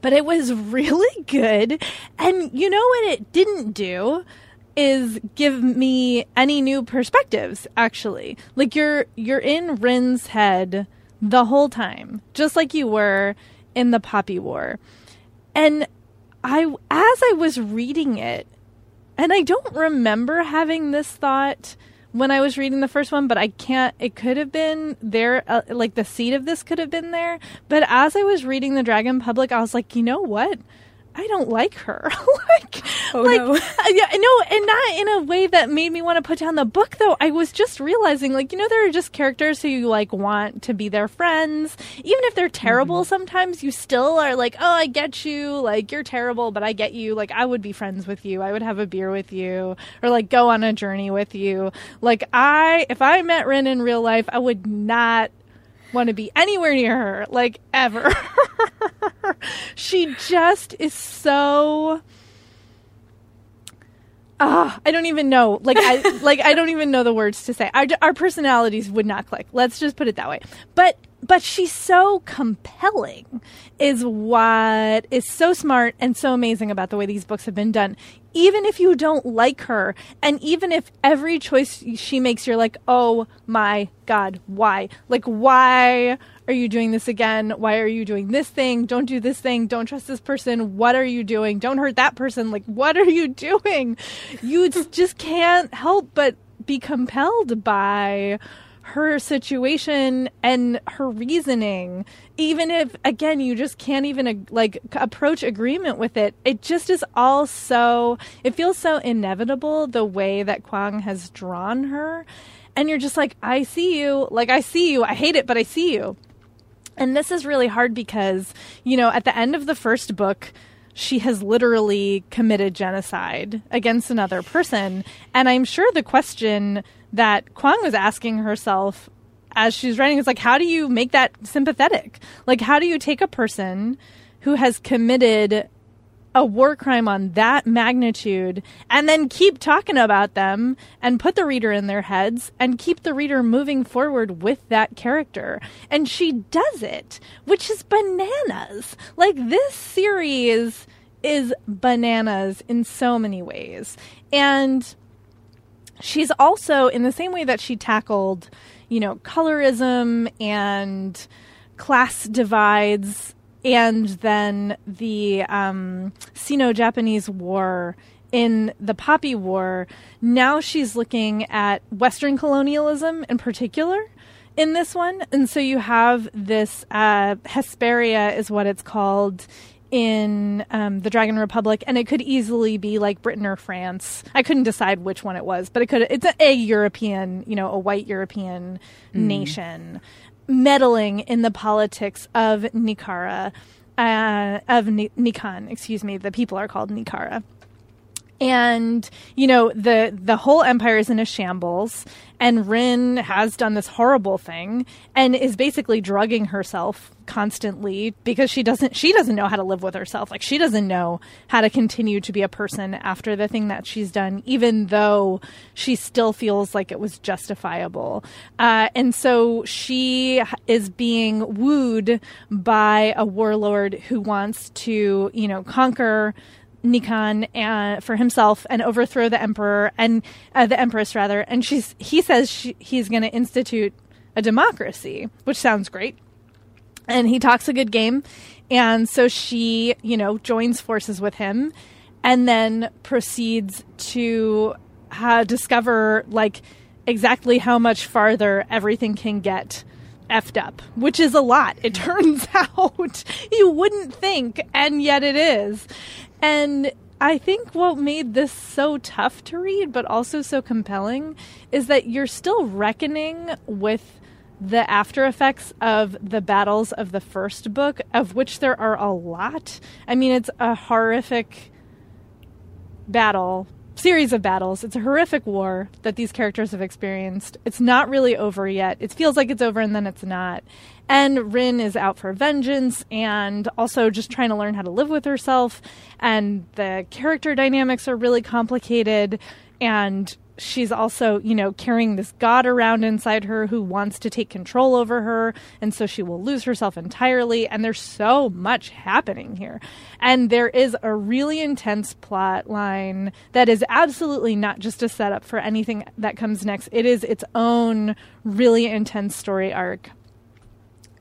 But it was really good. And you know what it didn't do? Is give me any new perspectives actually like you're you're in Rin's head the whole time just like you were in the Poppy War. And I as I was reading it, and I don't remember having this thought when I was reading the first one, but I can't. It could have been there, uh, like the seed of this could have been there. But as I was reading the Dragon Public, I was like, you know what? I don't like her. like, oh, like, no. yeah, no, and not in a way that made me want to put down the book. Though I was just realizing, like, you know, there are just characters who you like want to be their friends, even if they're terrible. Mm-hmm. Sometimes you still are like, oh, I get you. Like, you're terrible, but I get you. Like, I would be friends with you. I would have a beer with you, or like go on a journey with you. Like, I, if I met Rin in real life, I would not want to be anywhere near her, like ever. she just is so Ah, I don't even know. Like I like I don't even know the words to say. Our our personalities would not click. Let's just put it that way. But but she's so compelling is what is so smart and so amazing about the way these books have been done even if you don't like her and even if every choice she makes you're like oh my god why? Like why are you doing this again? Why are you doing this thing? Don't do this thing. Don't trust this person. What are you doing? Don't hurt that person. Like what are you doing? You just can't help but be compelled by her situation and her reasoning even if again you just can't even like approach agreement with it it just is all so it feels so inevitable the way that Kuang has drawn her. And you're just like I see you. Like I see you. I hate it but I see you. And this is really hard because you know at the end of the first book she has literally committed genocide against another person. And i'm sure the question that Kuang was asking herself as she's writing is like, how do you make that sympathetic? Like, how do you take a person who has committed a war crime on that magnitude and then keep talking about them and put the reader in their heads and keep the reader moving forward with that character. And she does it, which is bananas. Like this series is bananas in so many ways. And she's also in the same way that she tackled, you know, colorism and class divides and then the um, Sino-Japanese War in the Poppy War. Now she's looking at Western colonialism in particular in this one, and so you have this uh, Hesperia is what it's called in um, the Dragon Republic, and it could easily be like Britain or France. I couldn't decide which one it was, but it could. It's a, a European, you know, a white European mm. nation meddling in the politics of Nikara, uh, of Ni- Nikan. Excuse me, the people are called Nikara and you know the the whole empire is in a shambles and Rin has done this horrible thing and is basically drugging herself constantly because she doesn't she doesn't know how to live with herself. Like she doesn't know how to continue to be a person after the thing that she's done even though she still feels like it was justifiable. Uh, and so she is being wooed by a warlord who wants to you know conquer Nikan and, uh, for himself and overthrow the emperor and uh, the empress rather. And she's he says she, he's going to institute a democracy, which sounds great. And he talks a good game. And so she, you know, joins forces with him and then proceeds to uh, discover like exactly how much farther everything can get effed up, which is a lot. It turns out you wouldn't think, and yet it is. And I think what made this so tough to read, but also so compelling, is that you're still reckoning with the after effects of the battles of the first book, of which there are a lot. I mean, it's a horrific battle series of battles. It's a horrific war that these characters have experienced. It's not really over yet. It feels like it's over and then it's not. And Rin is out for vengeance and also just trying to learn how to live with herself. And the character dynamics are really complicated. And she's also, you know, carrying this god around inside her who wants to take control over her. And so she will lose herself entirely. And there's so much happening here. And there is a really intense plot line that is absolutely not just a setup for anything that comes next, it is its own really intense story arc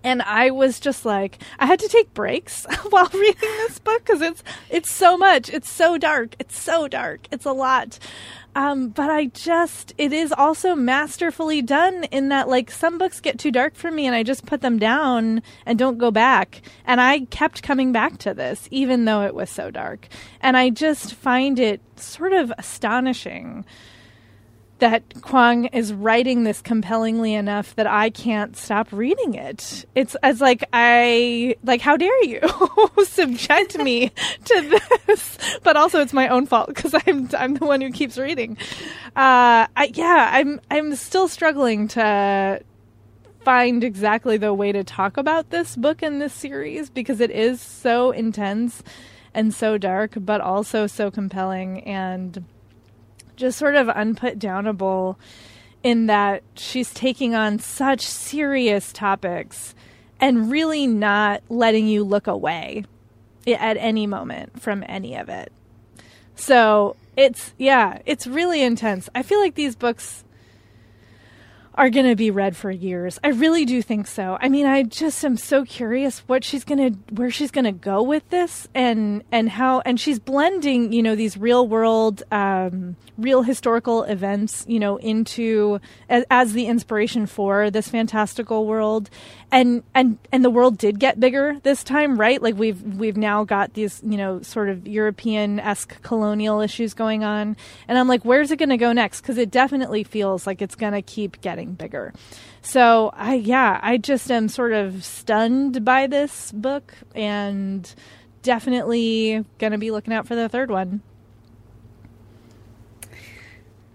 and I was just like, I had to take breaks while reading this book because it's it's so much. It's so dark. It's so dark. It's a lot. Um, but I just, it is also masterfully done in that, like, some books get too dark for me and I just put them down and don't go back. And I kept coming back to this, even though it was so dark. And I just find it sort of astonishing that Kuang is writing this compellingly enough that I can't stop reading it. It's as like I like how dare you subject me to this? But also it's my own fault because I'm I'm the one who keeps reading. Uh, I, yeah, I'm I'm still struggling to find exactly the way to talk about this book in this series because it is so intense and so dark, but also so compelling and just sort of unputdownable in that she's taking on such serious topics and really not letting you look away at any moment from any of it. So it's, yeah, it's really intense. I feel like these books are going to be read for years. I really do think so. I mean, I just am so curious what she's going to where she's going to go with this and and how and she's blending, you know, these real world um, real historical events, you know, into as, as the inspiration for this fantastical world. And and and the world did get bigger this time, right? Like we've we've now got these, you know, sort of European-esque colonial issues going on. And I'm like, where's it going to go next? Cuz it definitely feels like it's going to keep getting getting bigger. So I yeah, I just am sort of stunned by this book and definitely going to be looking out for the third one.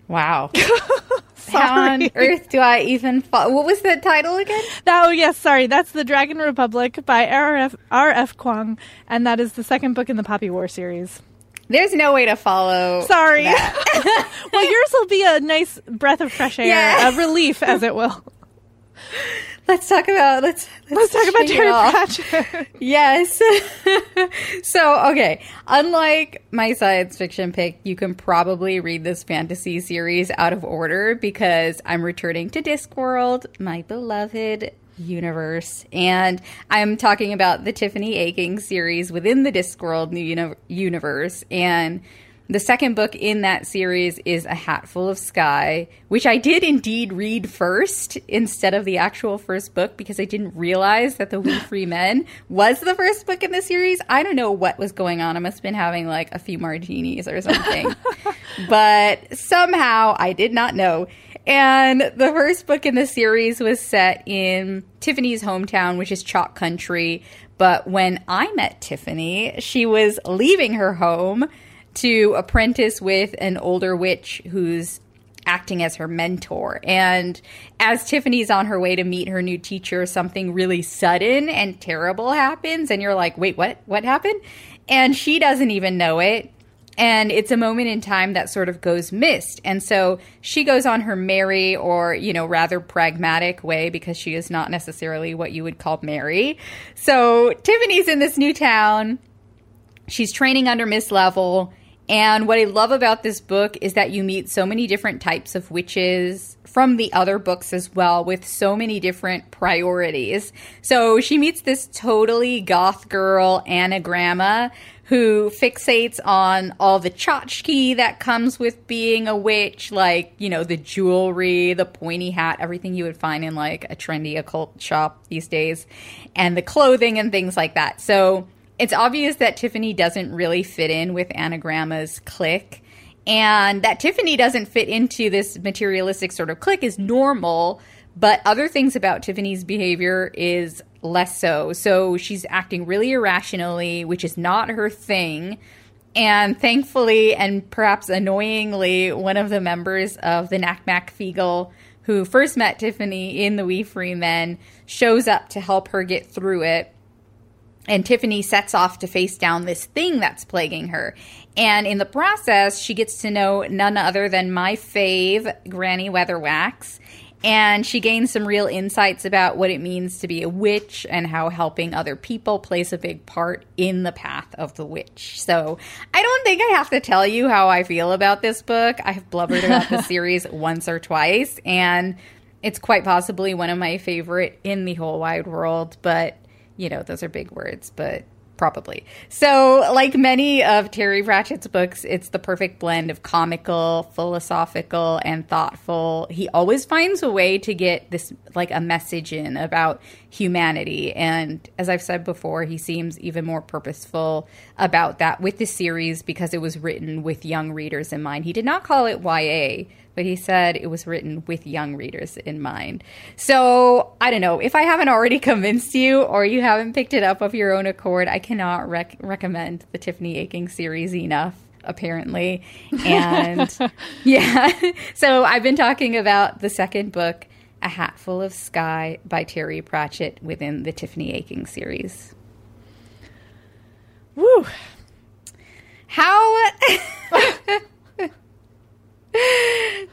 Wow. How on earth do I even follow? What was the title again? Oh, yes, sorry. That's The Dragon Republic by R.F. R.F. Kuang, and that is the second book in the Poppy War series. There's no way to follow. Sorry. well, yours will be a nice breath of fresh air, yeah. a relief, as it will. Let's talk about let's let's, let's talk about Terry Pratchett. yes. so okay, unlike my science fiction pick, you can probably read this fantasy series out of order because I'm returning to Discworld, my beloved universe. And I'm talking about the Tiffany Aching series within the Discworld uni- universe. And the second book in that series is A Hatful of Sky, which I did indeed read first instead of the actual first book because I didn't realize that The We Free Men was the first book in the series. I don't know what was going on. I must have been having like a few martinis or something. but somehow I did not know. And the first book in the series was set in Tiffany's hometown, which is Chalk Country. But when I met Tiffany, she was leaving her home to apprentice with an older witch who's acting as her mentor. And as Tiffany's on her way to meet her new teacher, something really sudden and terrible happens. And you're like, wait, what? What happened? And she doesn't even know it. And it's a moment in time that sort of goes missed. And so she goes on her merry or, you know, rather pragmatic way because she is not necessarily what you would call merry. So Tiffany's in this new town. She's training under Miss Level And what I love about this book is that you meet so many different types of witches from the other books as well, with so many different priorities. So she meets this totally goth girl, Anna Annagramma, who fixates on all the tchotchke that comes with being a witch, like, you know, the jewelry, the pointy hat, everything you would find in like a trendy occult shop these days, and the clothing and things like that. So it's obvious that Tiffany doesn't really fit in with Annagramma's clique. And that Tiffany doesn't fit into this materialistic sort of clique is normal, but other things about Tiffany's behavior is less so. So she's acting really irrationally, which is not her thing. And thankfully, and perhaps annoyingly, one of the members of the Nac Mac Feegle who first met Tiffany in the Wee Free Men shows up to help her get through it and Tiffany sets off to face down this thing that's plaguing her. And in the process, she gets to know none other than my fave, Granny Weatherwax. And she gains some real insights about what it means to be a witch and how helping other people plays a big part in the path of the witch. So I don't think I have to tell you how I feel about this book. I've blubbered about the series once or twice, and it's quite possibly one of my favorite in the whole wide world. But you know, those are big words, but probably. So, like many of Terry Pratchett's books, it's the perfect blend of comical, philosophical, and thoughtful. He always finds a way to get this, like, a message in about humanity. And as I've said before, he seems even more purposeful about that with the series because it was written with young readers in mind. He did not call it YA but he said it was written with young readers in mind. So I don't know if I haven't already convinced you or you haven't picked it up of your own accord. I cannot rec- recommend the Tiffany Aching series enough. Apparently, and yeah, so I've been talking about the second book, A Hatful of Sky by Terry Pratchett within the Tiffany Aching series. Woo! How this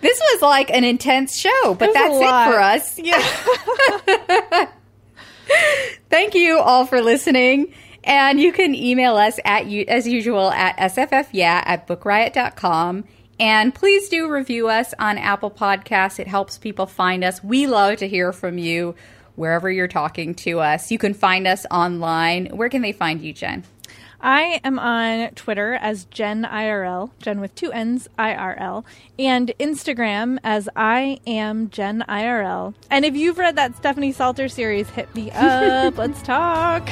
was like an intense show, but that's it for us. Yeah. Thank you all for listening. And you can email us at as usual at sffyeah at bookriot.com. And please do review us on Apple Podcasts. It helps people find us. We love to hear from you wherever you're talking to us. You can find us online. Where can they find you, Jenn? I am on Twitter as Jenn IRL, Jenn with two N's, IRL, and Instagram as I am Jenn IRL. And if you've read that Stephanie Saulter series, hit me up. Let's talk.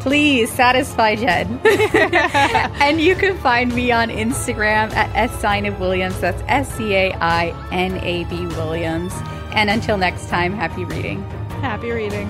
Please satisfy Jenn. and you can find me on Instagram at S sign of Williams. That's S C A I N A B Williams. And until next time, happy reading. Happy reading.